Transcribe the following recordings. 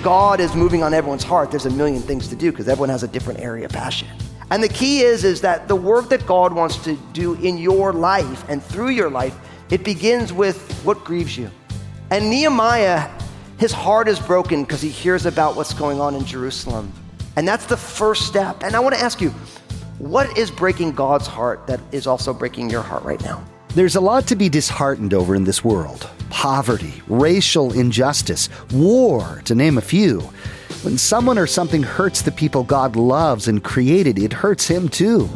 when God is moving on everyone's heart, there's a million things to do because everyone has a different area of passion. And the key is is that the work that God wants to do in your life and through your life, it begins with what grieves you. And Nehemiah, his heart is broken because he hears about what's going on in Jerusalem. And that's the first step. And I want to ask you, what is breaking God's heart that is also breaking your heart right now? There's a lot to be disheartened over in this world poverty, racial injustice, war, to name a few. When someone or something hurts the people God loves and created, it hurts Him too.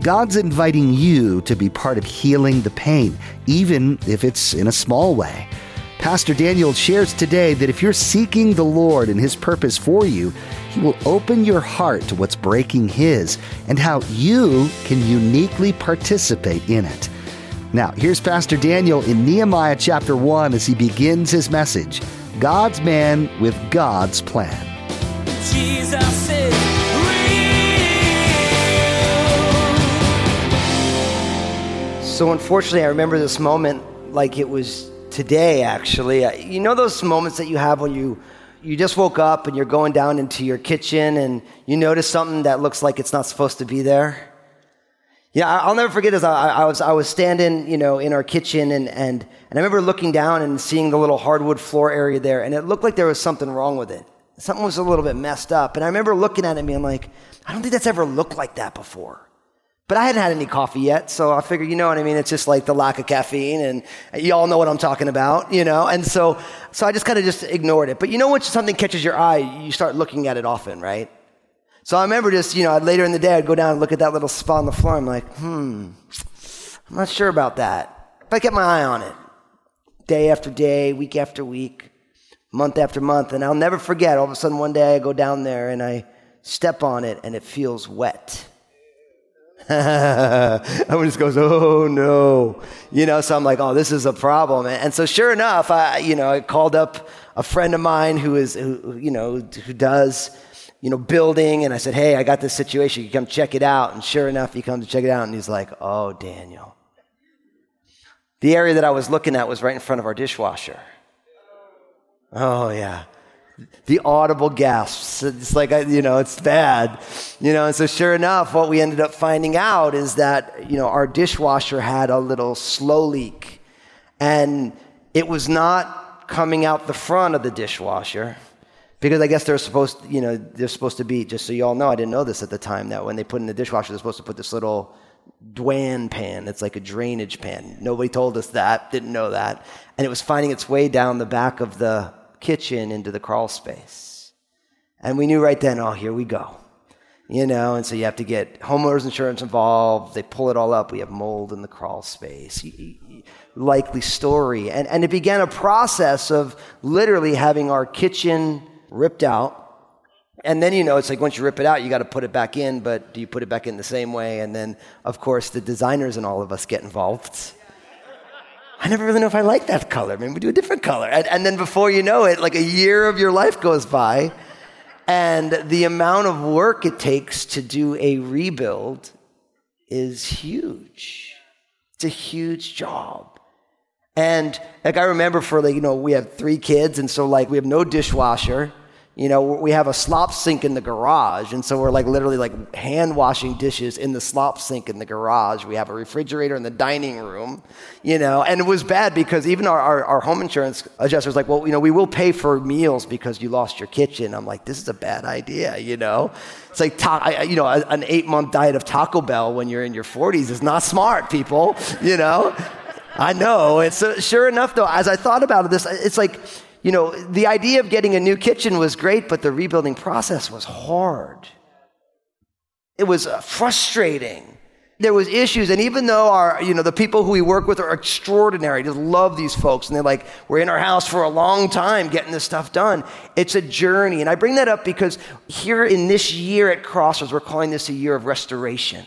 God's inviting you to be part of healing the pain, even if it's in a small way. Pastor Daniel shares today that if you're seeking the Lord and His purpose for you, He will open your heart to what's breaking His and how you can uniquely participate in it. Now, here's Pastor Daniel in Nehemiah chapter 1 as he begins his message God's man with God's plan. Jesus is real. So unfortunately, I remember this moment like it was today. Actually, you know those moments that you have when you you just woke up and you're going down into your kitchen and you notice something that looks like it's not supposed to be there. Yeah, I- I'll never forget this. I, I was I was standing, you know, in our kitchen and and and I remember looking down and seeing the little hardwood floor area there, and it looked like there was something wrong with it. Something was a little bit messed up, and I remember looking at it and being like, I don't think that's ever looked like that before. But I hadn't had any coffee yet, so I figured, you know what I mean? It's just like the lack of caffeine, and you all know what I'm talking about, you know? And so, so I just kind of just ignored it. But you know when something catches your eye, you start looking at it often, right? So I remember just, you know, later in the day, I'd go down and look at that little spot on the floor. I'm like, hmm, I'm not sure about that. But I kept my eye on it day after day, week after week, month after month. And I'll never forget, all of a sudden one day I go down there and I step on it and it feels wet. Everyone just goes, oh no. You know, so I'm like, oh, this is a problem. And, so sure enough, I, you know, I called up a friend of mine who is, who, you know, who does, you know, building. And I said, hey, I got this situation. You come check it out. And sure enough, he comes to check it out and he's like, oh, Daniel. The area that I was looking at was right in front of our dishwasher. Oh, yeah. The audible gasps. It's like, you know, it's bad. You know, and so sure enough, what we ended up finding out is that, you know, our dishwasher had a little slow leak. And it was not coming out the front of the dishwasher. Because I guess they're supposed, you know, they're supposed to be, just so you all know, I didn't know this at the time, that when they put in the dishwasher, they're supposed to put this little Dwan pan. It's like a drainage pan. Nobody told us that, didn't know that. And it was finding its way down the back of the kitchen into the crawl space. And we knew right then, oh, here we go. You know, and so you have to get homeowners insurance involved. They pull it all up. We have mold in the crawl space. Likely story. And, and it began a process of literally having our kitchen ripped out. And then, you know, it's like once you rip it out, you got to put it back in, but do you put it back in the same way? And then, of course, the designers and all of us get involved. I never really know if I like that color. Maybe we do a different color. And, and then before you know it, like a year of your life goes by, and the amount of work it takes to do a rebuild is huge. It's a huge job. And like I remember for like, you know, we have three kids, and so like we have no dishwasher. You know, we have a slop sink in the garage, and so we're like literally like hand washing dishes in the slop sink in the garage. We have a refrigerator in the dining room, you know, and it was bad because even our, our, our home insurance adjuster was like, well, you know, we will pay for meals because you lost your kitchen. I'm like, this is a bad idea, you know? It's like, ta- you know, an eight month diet of Taco Bell when you're in your 40s is not smart, people, you know? I know. It's uh, sure enough, though. As I thought about this, it's like you know, the idea of getting a new kitchen was great, but the rebuilding process was hard. It was uh, frustrating. There was issues, and even though our, you know, the people who we work with are extraordinary, just love these folks, and they're like, we're in our house for a long time getting this stuff done. It's a journey, and I bring that up because here in this year at Crossroads, we're calling this a year of restoration.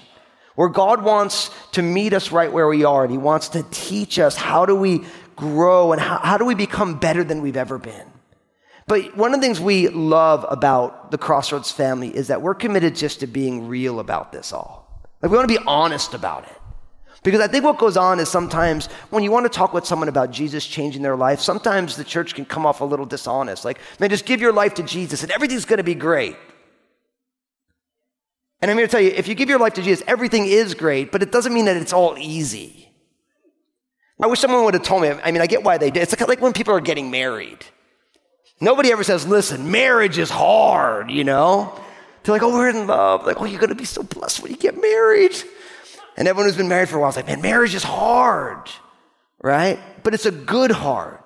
where God wants to meet us right where we are and He wants to teach us how do we grow and how, how do we become better than we've ever been. But one of the things we love about the Crossroads family is that we're committed just to being real about this all. Like we want to be honest about it. Because I think what goes on is sometimes when you want to talk with someone about Jesus changing their life, sometimes the church can come off a little dishonest. Like, man, just give your life to Jesus and everything's going to be great. And I'm here to tell you if you give your life to Jesus, everything is great, but it doesn't mean that it's all easy. I wish someone would have told me. I mean, I get why they did. It's like when people are getting married. Nobody ever says, listen, marriage is hard, you know? They're like, oh, we're in love. Like, oh, you're going to be so blessed when you get married. And everyone who's been married for a while is like, man, marriage is hard, right? But it's a good hard.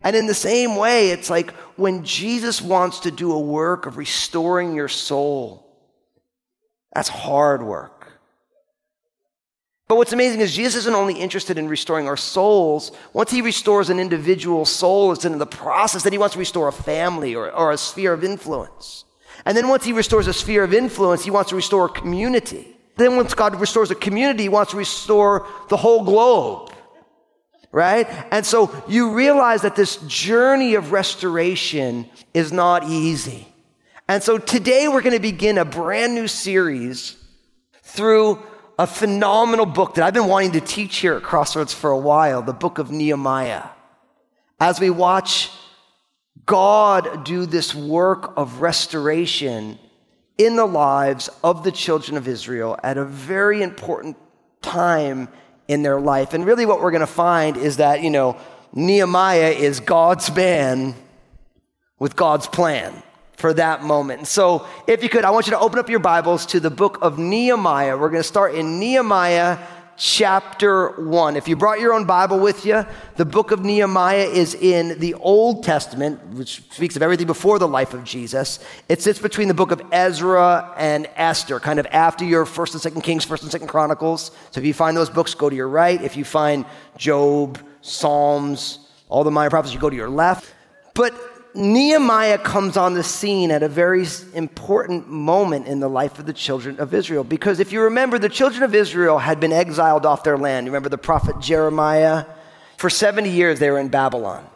And in the same way, it's like when Jesus wants to do a work of restoring your soul, that's hard work. But what's amazing is Jesus isn't only interested in restoring our souls. Once he restores an individual soul, it's in the process that he wants to restore a family or, or a sphere of influence. And then once he restores a sphere of influence, he wants to restore a community. Then once God restores a community, he wants to restore the whole globe. Right? And so you realize that this journey of restoration is not easy. And so today we're going to begin a brand new series through a phenomenal book that I've been wanting to teach here at Crossroads for a while, the book of Nehemiah. As we watch God do this work of restoration in the lives of the children of Israel at a very important time in their life. And really, what we're going to find is that, you know, Nehemiah is God's man with God's plan for that moment. So, if you could, I want you to open up your Bibles to the book of Nehemiah. We're going to start in Nehemiah chapter 1. If you brought your own Bible with you, the book of Nehemiah is in the Old Testament, which speaks of everything before the life of Jesus. It sits between the book of Ezra and Esther, kind of after your 1st and 2nd Kings, 1st and 2nd Chronicles. So if you find those books, go to your right. If you find Job, Psalms, all the minor prophets, you go to your left. But Nehemiah comes on the scene at a very important moment in the life of the children of Israel. Because if you remember, the children of Israel had been exiled off their land. You remember the prophet Jeremiah? For 70 years, they were in Babylon,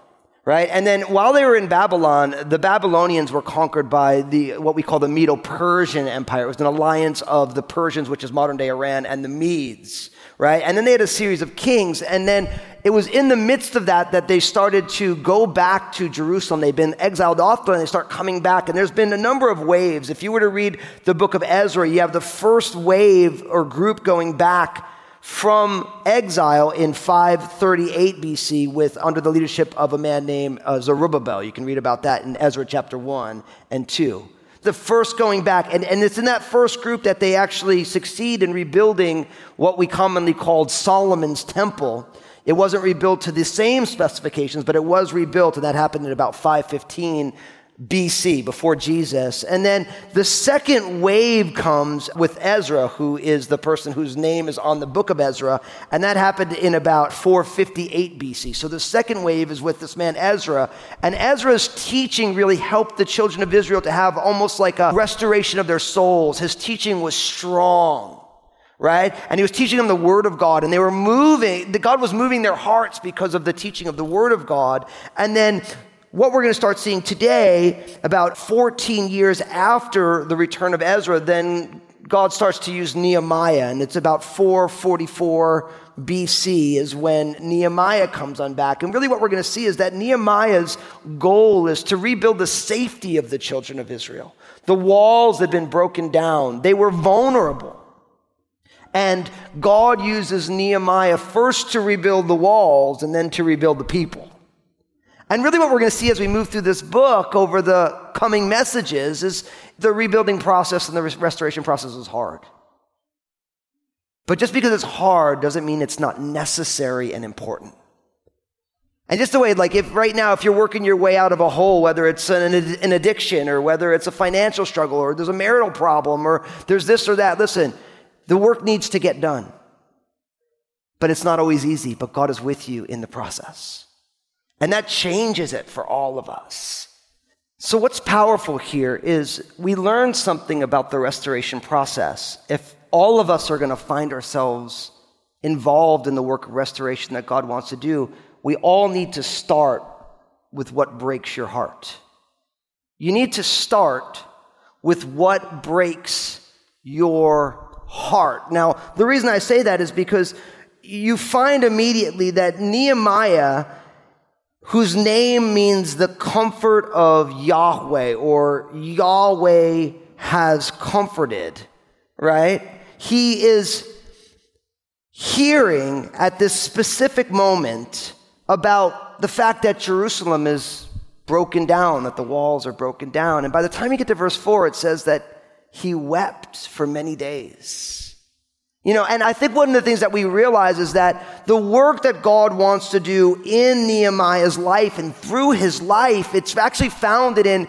right? And then while they were in Babylon, the Babylonians were conquered by the, what we call the Medo Persian Empire. It was an alliance of the Persians, which is modern day Iran, and the Medes right? And then they had a series of kings. And then it was in the midst of that that they started to go back to Jerusalem. They've been exiled off, and they start coming back. And there's been a number of waves. If you were to read the book of Ezra, you have the first wave or group going back from exile in 538 BC with under the leadership of a man named uh, Zerubbabel. You can read about that in Ezra chapter 1 and 2 the first going back. And, and it's in that first group that they actually succeed in rebuilding what we commonly called Solomon's temple. It wasn't rebuilt to the same specifications, but it was rebuilt, and that happened in about 515 BC, before Jesus. And then the second wave comes with Ezra, who is the person whose name is on the book of Ezra, and that happened in about 458 BC. So the second wave is with this man Ezra, and Ezra's teaching really helped the children of Israel to have almost like a restoration of their souls. His teaching was strong right? And he was teaching them the Word of God, and they were moving, God was moving their hearts because of the teaching of the Word of God. And then what we're going to start seeing today, about 14 years after the return of Ezra, then God starts to use Nehemiah, and it's about 444 BC is when Nehemiah comes on back. And really, what we're going to see is that Nehemiah's goal is to rebuild the safety of the children of Israel. The walls had been broken down, they were vulnerable. And God uses Nehemiah first to rebuild the walls and then to rebuild the people. And really, what we're going to see as we move through this book over the coming messages is the rebuilding process and the restoration process is hard. But just because it's hard doesn't mean it's not necessary and important. And just the way, like, if right now, if you're working your way out of a hole, whether it's an, an addiction or whether it's a financial struggle or there's a marital problem or there's this or that, listen, the work needs to get done. But it's not always easy, but God is with you in the process. And that changes it for all of us. So, what's powerful here is we learn something about the restoration process. If all of us are going to find ourselves involved in the work of restoration that God wants to do. We all need to start with what breaks your heart. You need to start with what breaks your heart. Now, the reason I say that is because you find immediately that Nehemiah, whose name means the comfort of Yahweh or Yahweh has comforted, right? He is hearing at this specific moment about the fact that Jerusalem is broken down, that the walls are broken down. And by the time you get to verse 4, it says that he wept for many days. You know, and I think one of the things that we realize is that the work that God wants to do in Nehemiah's life and through his life, it's actually founded in,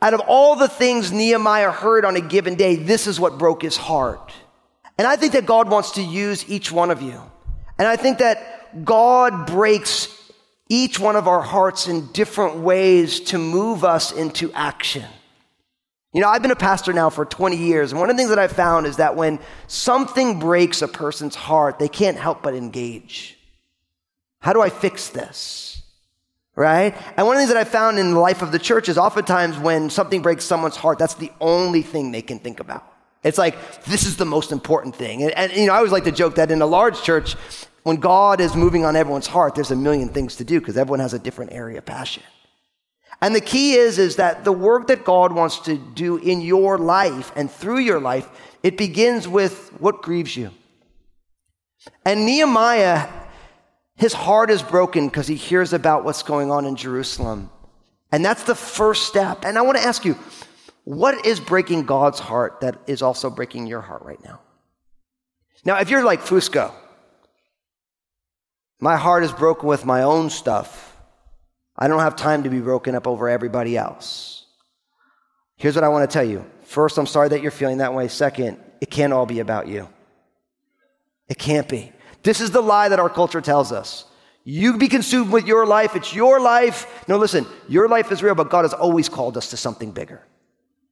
out of all the things Nehemiah heard on a given day, this is what broke his heart. And I think that God wants to use each one of you. And I think that God breaks each one of our hearts in different ways to move us into action. You know, I've been a pastor now for 20 years, and one of the things that I've found is that when something breaks a person's heart, they can't help but engage. How do I fix this? Right? And one of the things that I found in the life of the church is oftentimes when something breaks someone's heart, that's the only thing they can think about. It's like, this is the most important thing. And, and you know, I always like to joke that in a large church, when God is moving on everyone's heart, there's a million things to do because everyone has a different area of passion. And the key is, is that the work that God wants to do in your life and through your life, it begins with what grieves you. And Nehemiah, his heart is broken because he hears about what's going on in Jerusalem. And that's the first step. And I want to ask you, what is breaking God's heart that is also breaking your heart right now? Now, if you're like Fusco, my heart is broken with my own stuff. I don't have time to be broken up over everybody else. Here's what I want to tell you. First, I'm sorry that you're feeling that way. Second, it can't all be about you. It can't be. This is the lie that our culture tells us. You be consumed with your life. It's your life. No, listen, your life is real, but God has always called us to something bigger.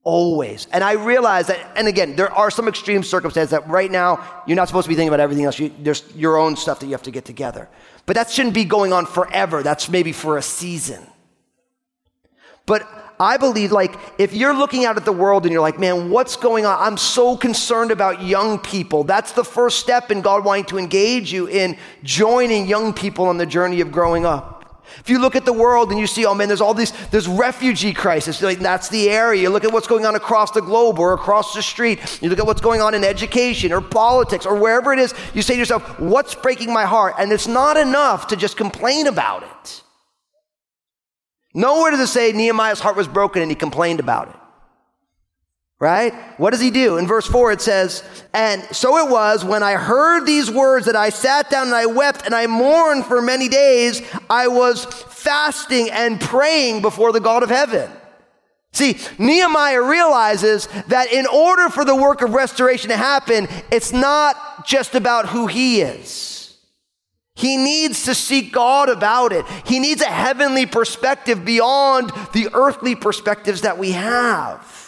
Always. And I realize that, and again, there are some extreme circumstances that right now you're not supposed to be thinking about everything else. You, there's your own stuff that you have to get together. But that shouldn't be going on forever. That's maybe for a season. But I believe, like, if you're looking out at the world and you're like, man, what's going on? I'm so concerned about young people. That's the first step in God wanting to engage you in joining young people on the journey of growing up. If you look at the world and you see, oh man, there's all these, there's refugee crisis. Like that's the area. You look at what's going on across the globe or across the street. You look at what's going on in education or politics or wherever it is. You say to yourself, what's breaking my heart? And it's not enough to just complain about it. Nowhere does it say Nehemiah's heart was broken and he complained about it. Right? What does he do? In verse 4, it says, And so it was when I heard these words that I sat down and I wept and I mourned for many days. I was fasting and praying before the God of heaven. See, Nehemiah realizes that in order for the work of restoration to happen, it's not just about who he is. He needs to seek God about it. He needs a heavenly perspective beyond the earthly perspectives that we have.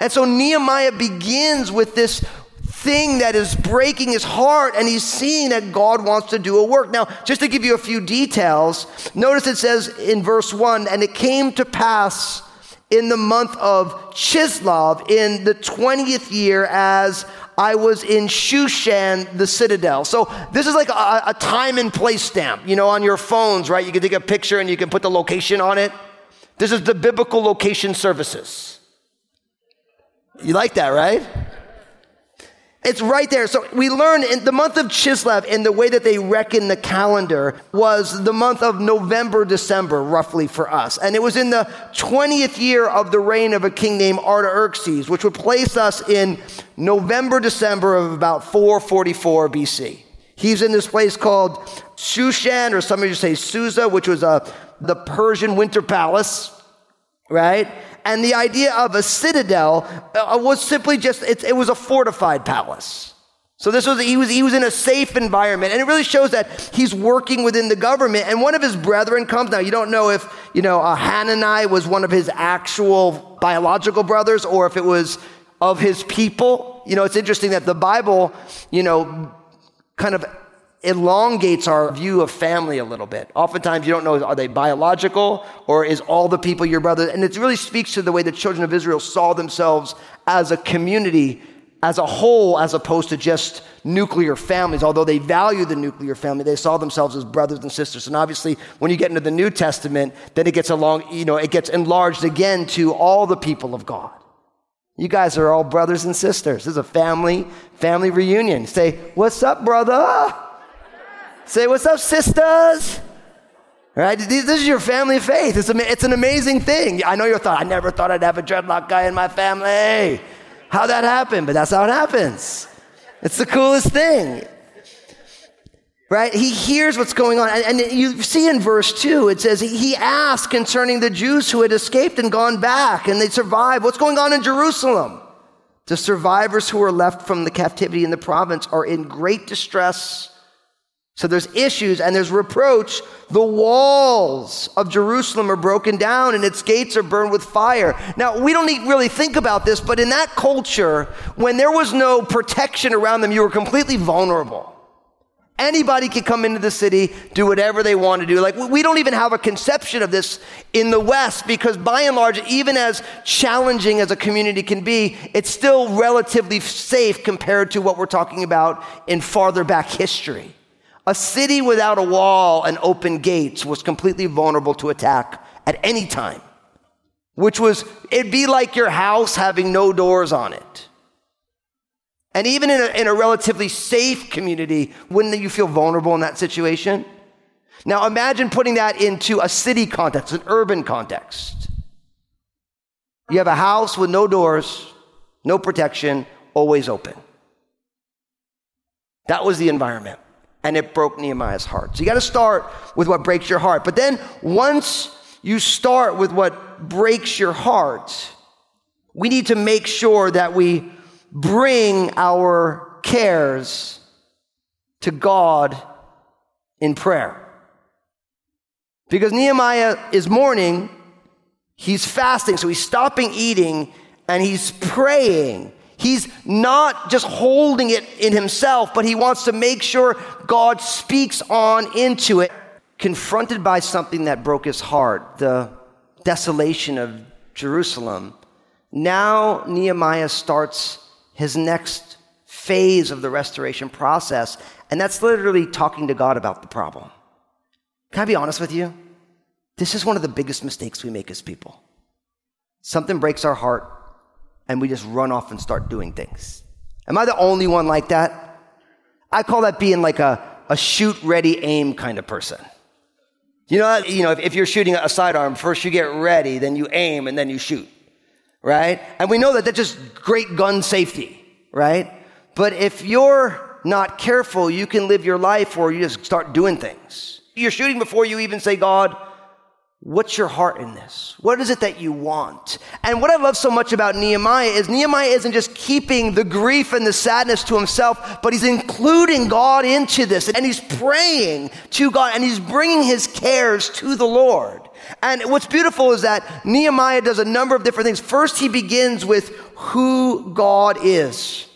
And so Nehemiah begins with this thing that is breaking his heart, and he's seeing that God wants to do a work. Now, just to give you a few details, notice it says in verse 1 and it came to pass in the month of Chislev in the 20th year as I was in Shushan, the citadel. So this is like a, a, time and place stamp, you know, on your phones, right? You can take a picture and you can put the location on it. This is the biblical location services. You like that, right? It's right there. So we learn in the month of Chislev, in the way that they reckon the calendar, was the month of November, December, roughly for us. And it was in the 20th year of the reign of a king named Artaxerxes, which would place us in November, December of about 444 BC. He's in this place called Shushan, or some of you say Susa, which was a, the Persian winter palace, right? And the idea of a citadel uh, was simply just, it, it was a fortified palace. So this was he was he was in a safe environment, and it really shows that he's working within the government. And one of his brethren comes. Now you don't know if you know uh, Hanani was one of his actual biological brothers, or if it was of his people. you know, it's interesting that the Bible, you know, kind of elongates our view of family a little bit. Oftentimes you don't know, are they biological or is all the people your brother? And it really speaks to the way the children of Israel saw themselves as a community, as a whole, as opposed to just nuclear families. Although they value the nuclear family, they saw themselves as brothers and sisters. And obviously, when you get into the New Testament, then it gets along, you know, it gets enlarged again to all the people of God. You guys are all brothers and sisters. This is a family, family reunion. Say, what's up, brother? Say, what's up, sisters? Right? This is your family faith. It's, it's an amazing thing. I know you thought, I never thought I'd have a dreadlock guy in my family. How that happened? But that's how it happens. It's the coolest thing. Right? He hears what's going on. And, and you see in verse 2, it says, He asked concerning the Jews who had escaped and gone back, and they survived. What's going on in Jerusalem? The survivors who are left from the captivity in the province are in great distress so there's issues and there's reproach. The walls of Jerusalem are broken down and its gates are burned with fire. Now, we don't really think about this, but in that culture, when there was no protection around them, you were completely vulnerable. Anybody could come into the city, do whatever they want to do. Like, we don't even have a conception of this in the West because, by and large, even as challenging as a community can be, it's still relatively safe compared to what we're talking about in farther back history. A city without a wall and open gates was completely vulnerable to attack at any time, which was, it'd be like your house having no doors on it. And even in a, in a relatively safe community, wouldn't you feel vulnerable in that situation? Now imagine putting that into a city context, an urban context. You have a house with no doors, no protection, always open. That was the environment and it broke Nehemiah's heart. So you got to start with what breaks your heart. But then once you start with what breaks your heart, we need to make sure that we bring our cares to God in prayer. Because Nehemiah is mourning, he's fasting, so he's stopping eating and he's praying. He's not just holding it in himself, but he wants to make sure God speaks on into it. Confronted by something that broke his heart, the desolation of Jerusalem, now Nehemiah starts his next phase of the restoration process, and that's literally talking to God about the problem. Can I be honest with you? This is one of the biggest mistakes we make as people. Something breaks our heart, and we just run off and start doing things. Am I the only one like that? I call that being like a, a shoot, ready, aim kind of person. You know, you know, if, you're shooting a sidearm, first you get ready, then you aim, and then you shoot, right? And we know that that's just great gun safety, right? But if you're not careful, you can live your life where you just start doing things. You're shooting before you even say, God, What's your heart in this? What is it that you want? And what I love so much about Nehemiah is Nehemiah isn't just keeping the grief and the sadness to himself, but he's including God into this. And he's praying to God and he's bringing his cares to the Lord. And what's beautiful is that Nehemiah does a number of different things. First, he begins with who God is.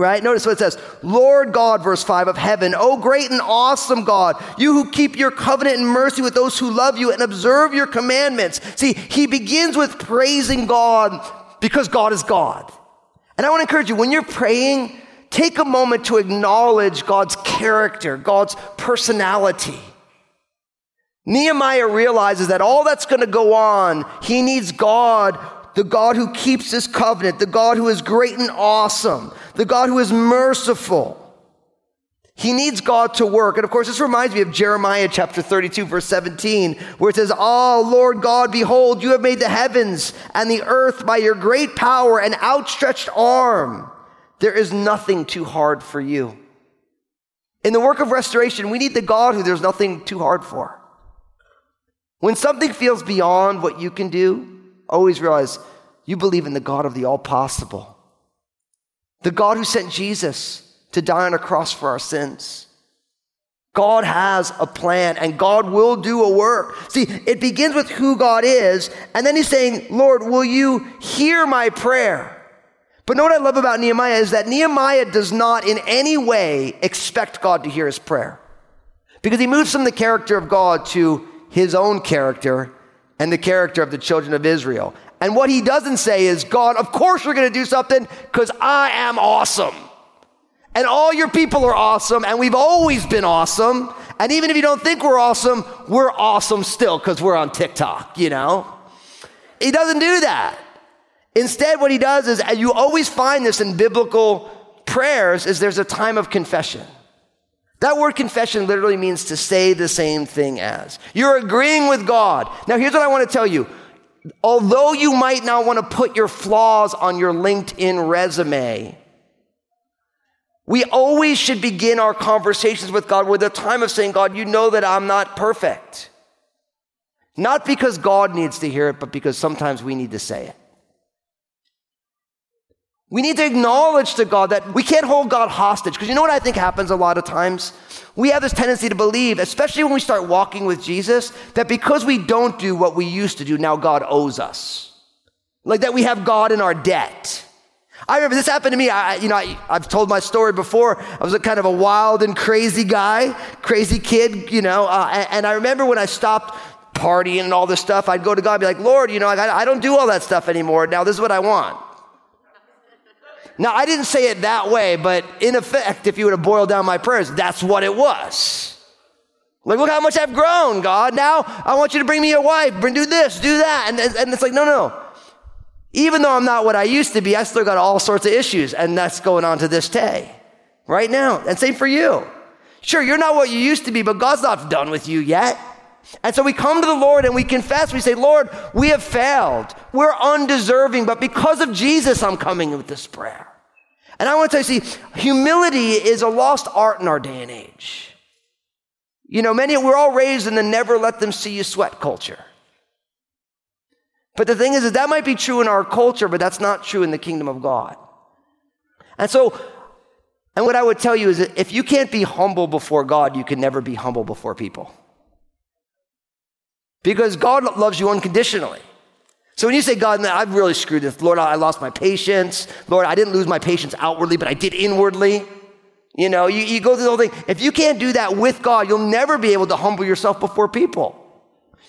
Right? Notice what it says. Lord God, verse 5 of heaven, O great and awesome God, you who keep your covenant and mercy with those who love you and observe your commandments. See, he begins with praising God because God is God. And I want to encourage you, when you're praying, take a moment to acknowledge God's character, God's personality. Nehemiah realizes that all that's going to go on, he needs God the God who keeps his covenant, the God who is great and awesome, the God who is merciful. He needs God to work. And of course, this reminds me of Jeremiah chapter 32, verse 17, where it says, Oh, Lord God, behold, you have made the heavens and the earth by your great power and outstretched arm. There is nothing too hard for you. In the work of restoration, we need the God who there's nothing too hard for. When something feels beyond what you can do, always realize you believe in the God of the all possible, the God who sent Jesus to die on a cross for our sins. God has a plan and God will do a work. See, it begins with who God is, and then he's saying, Lord, will you hear my prayer? But know what I love about Nehemiah is that Nehemiah does not in any way expect God to hear his prayer. Because he moves from the character of God to his own character and the character of the children of Israel. And what he doesn't say is, God, of course you're going to do something because I am awesome. And all your people are awesome, and we've always been awesome. And even if you don't think we're awesome, we're awesome still because we're on TikTok, you know? He doesn't do that. Instead, what he does is, and you always find this in biblical prayers, is there's a time of confession. That word confession literally means to say the same thing as. You're agreeing with God. Now, here's what I want to tell you. Although you might not want to put your flaws on your LinkedIn resume, we always should begin our conversations with God with a time of saying, God, you know that I'm not perfect. Not because God needs to hear it, but because sometimes we need to say it. We need to acknowledge to God that we can't hold God hostage. Because you know what I think happens a lot of times? We have this tendency to believe, especially when we start walking with Jesus, that because we don't do what we used to do, now God owes us. Like that we have God in our debt. I remember this happened to me. I, you know, I, have told my story before. I was a kind of a wild and crazy guy, crazy kid, you know. Uh, and, and, I remember when I stopped partying and all this stuff, I'd go to God and be like, Lord, you know, I, I don't do all that stuff anymore. Now this is what I want. Now, I didn't say it that way, but in effect, if you were to boil down my prayers, that's what it was. Like, look how much I've grown, God. Now I want you to bring me a wife, bring do this, do that. And, and it's like, no, no. Even though I'm not what I used to be, I still got all sorts of issues, and that's going on to this day, right now. And same for you. Sure, you're not what you used to be, but God's not done with you yet. And so we come to the Lord and we confess. We say, Lord, we have failed. We're undeserving, but because of Jesus, I'm coming with this prayer. And I want to tell you, see, humility is a lost art in our day and age. You know, many, we're all raised in the never let them see you sweat culture. But the thing is that that might be true in our culture, but that's not true in the kingdom of God. And so, and what I would tell you is that if you can't be humble before God, you can never be humble before people. Because God loves you unconditionally. So when you say, God, I've really screwed this. Lord, I lost my patience. Lord, I didn't lose my patience outwardly, but I did inwardly. You know, you, you go through the whole thing. If you can't do that with God, you'll never be able to humble yourself before people.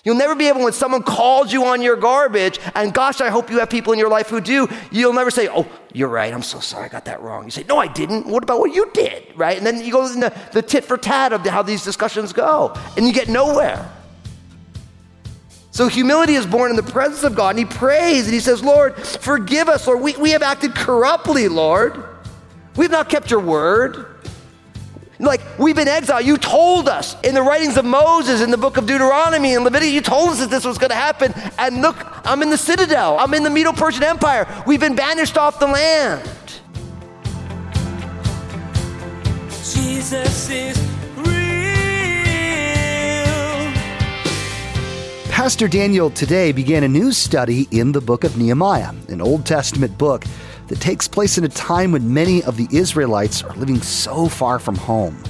You'll never be able, when someone calls you on your garbage, and gosh, I hope you have people in your life who do, you'll never say, Oh, you're right. I'm so sorry. I got that wrong. You say, No, I didn't. What about what you did? Right? And then you go in the, the tit for tat of how these discussions go, and you get nowhere. So humility is born in the presence of God, and he prays and he says, Lord, forgive us, Lord. We, we have acted corruptly, Lord. We've not kept your word. Like, we've been exiled. You told us in the writings of Moses, in the book of Deuteronomy and Leviticus, you told us that this was going to happen. And look, I'm in the citadel, I'm in the Medo Persian Empire. We've been banished off the land. Jesus is Pastor Daniel today began a new study in the book of Nehemiah, an Old Testament book that takes place in a time when many of the Israelites are living so far from home.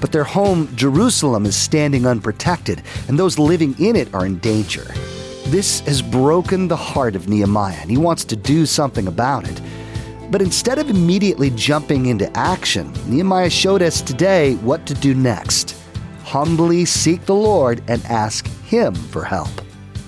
But their home, Jerusalem, is standing unprotected, and those living in it are in danger. This has broken the heart of Nehemiah, and he wants to do something about it. But instead of immediately jumping into action, Nehemiah showed us today what to do next humbly seek the Lord and ask Him for help.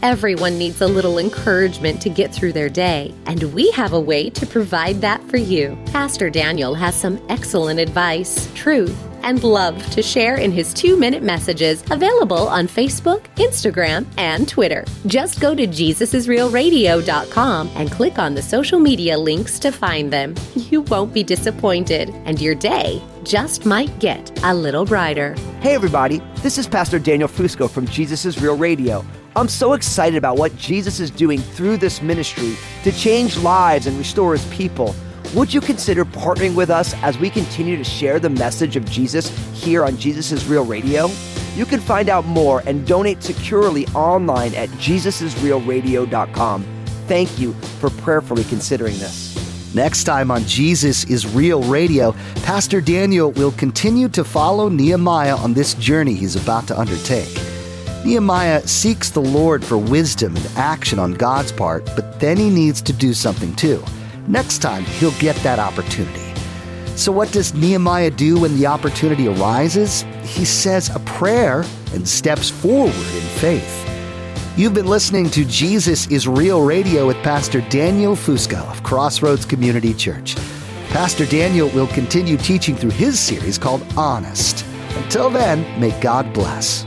Everyone needs a little encouragement to get through their day, and we have a way to provide that for you. Pastor Daniel has some excellent advice, truth, and love to share in his two minute messages available on Facebook, Instagram, and Twitter. Just go to JesusIsRealRadio.com and click on the social media links to find them. You won't be disappointed, and your day just might get a little brighter. Hey, everybody, this is Pastor Daniel Fusco from Jesus Real Radio. I'm so excited about what Jesus is doing through this ministry to change lives and restore his people. Would you consider partnering with us as we continue to share the message of Jesus here on Jesus Real Radio? You can find out more and donate securely online at jesusisrealradio.com. Thank you for prayerfully considering this. Next time on Jesus is Real Radio, Pastor Daniel will continue to follow Nehemiah on this journey he's about to undertake. Nehemiah seeks the Lord for wisdom and action on God's part, but then he needs to do something too. next time he'll get that opportunity. So, what does Nehemiah do when the opportunity arises? He says a prayer and steps forward in faith. You've been listening to Jesus is Real Radio with Pastor Daniel Fusco of Crossroads Community Church. Pastor Daniel will continue teaching through his series called Honest. Until then, may God bless.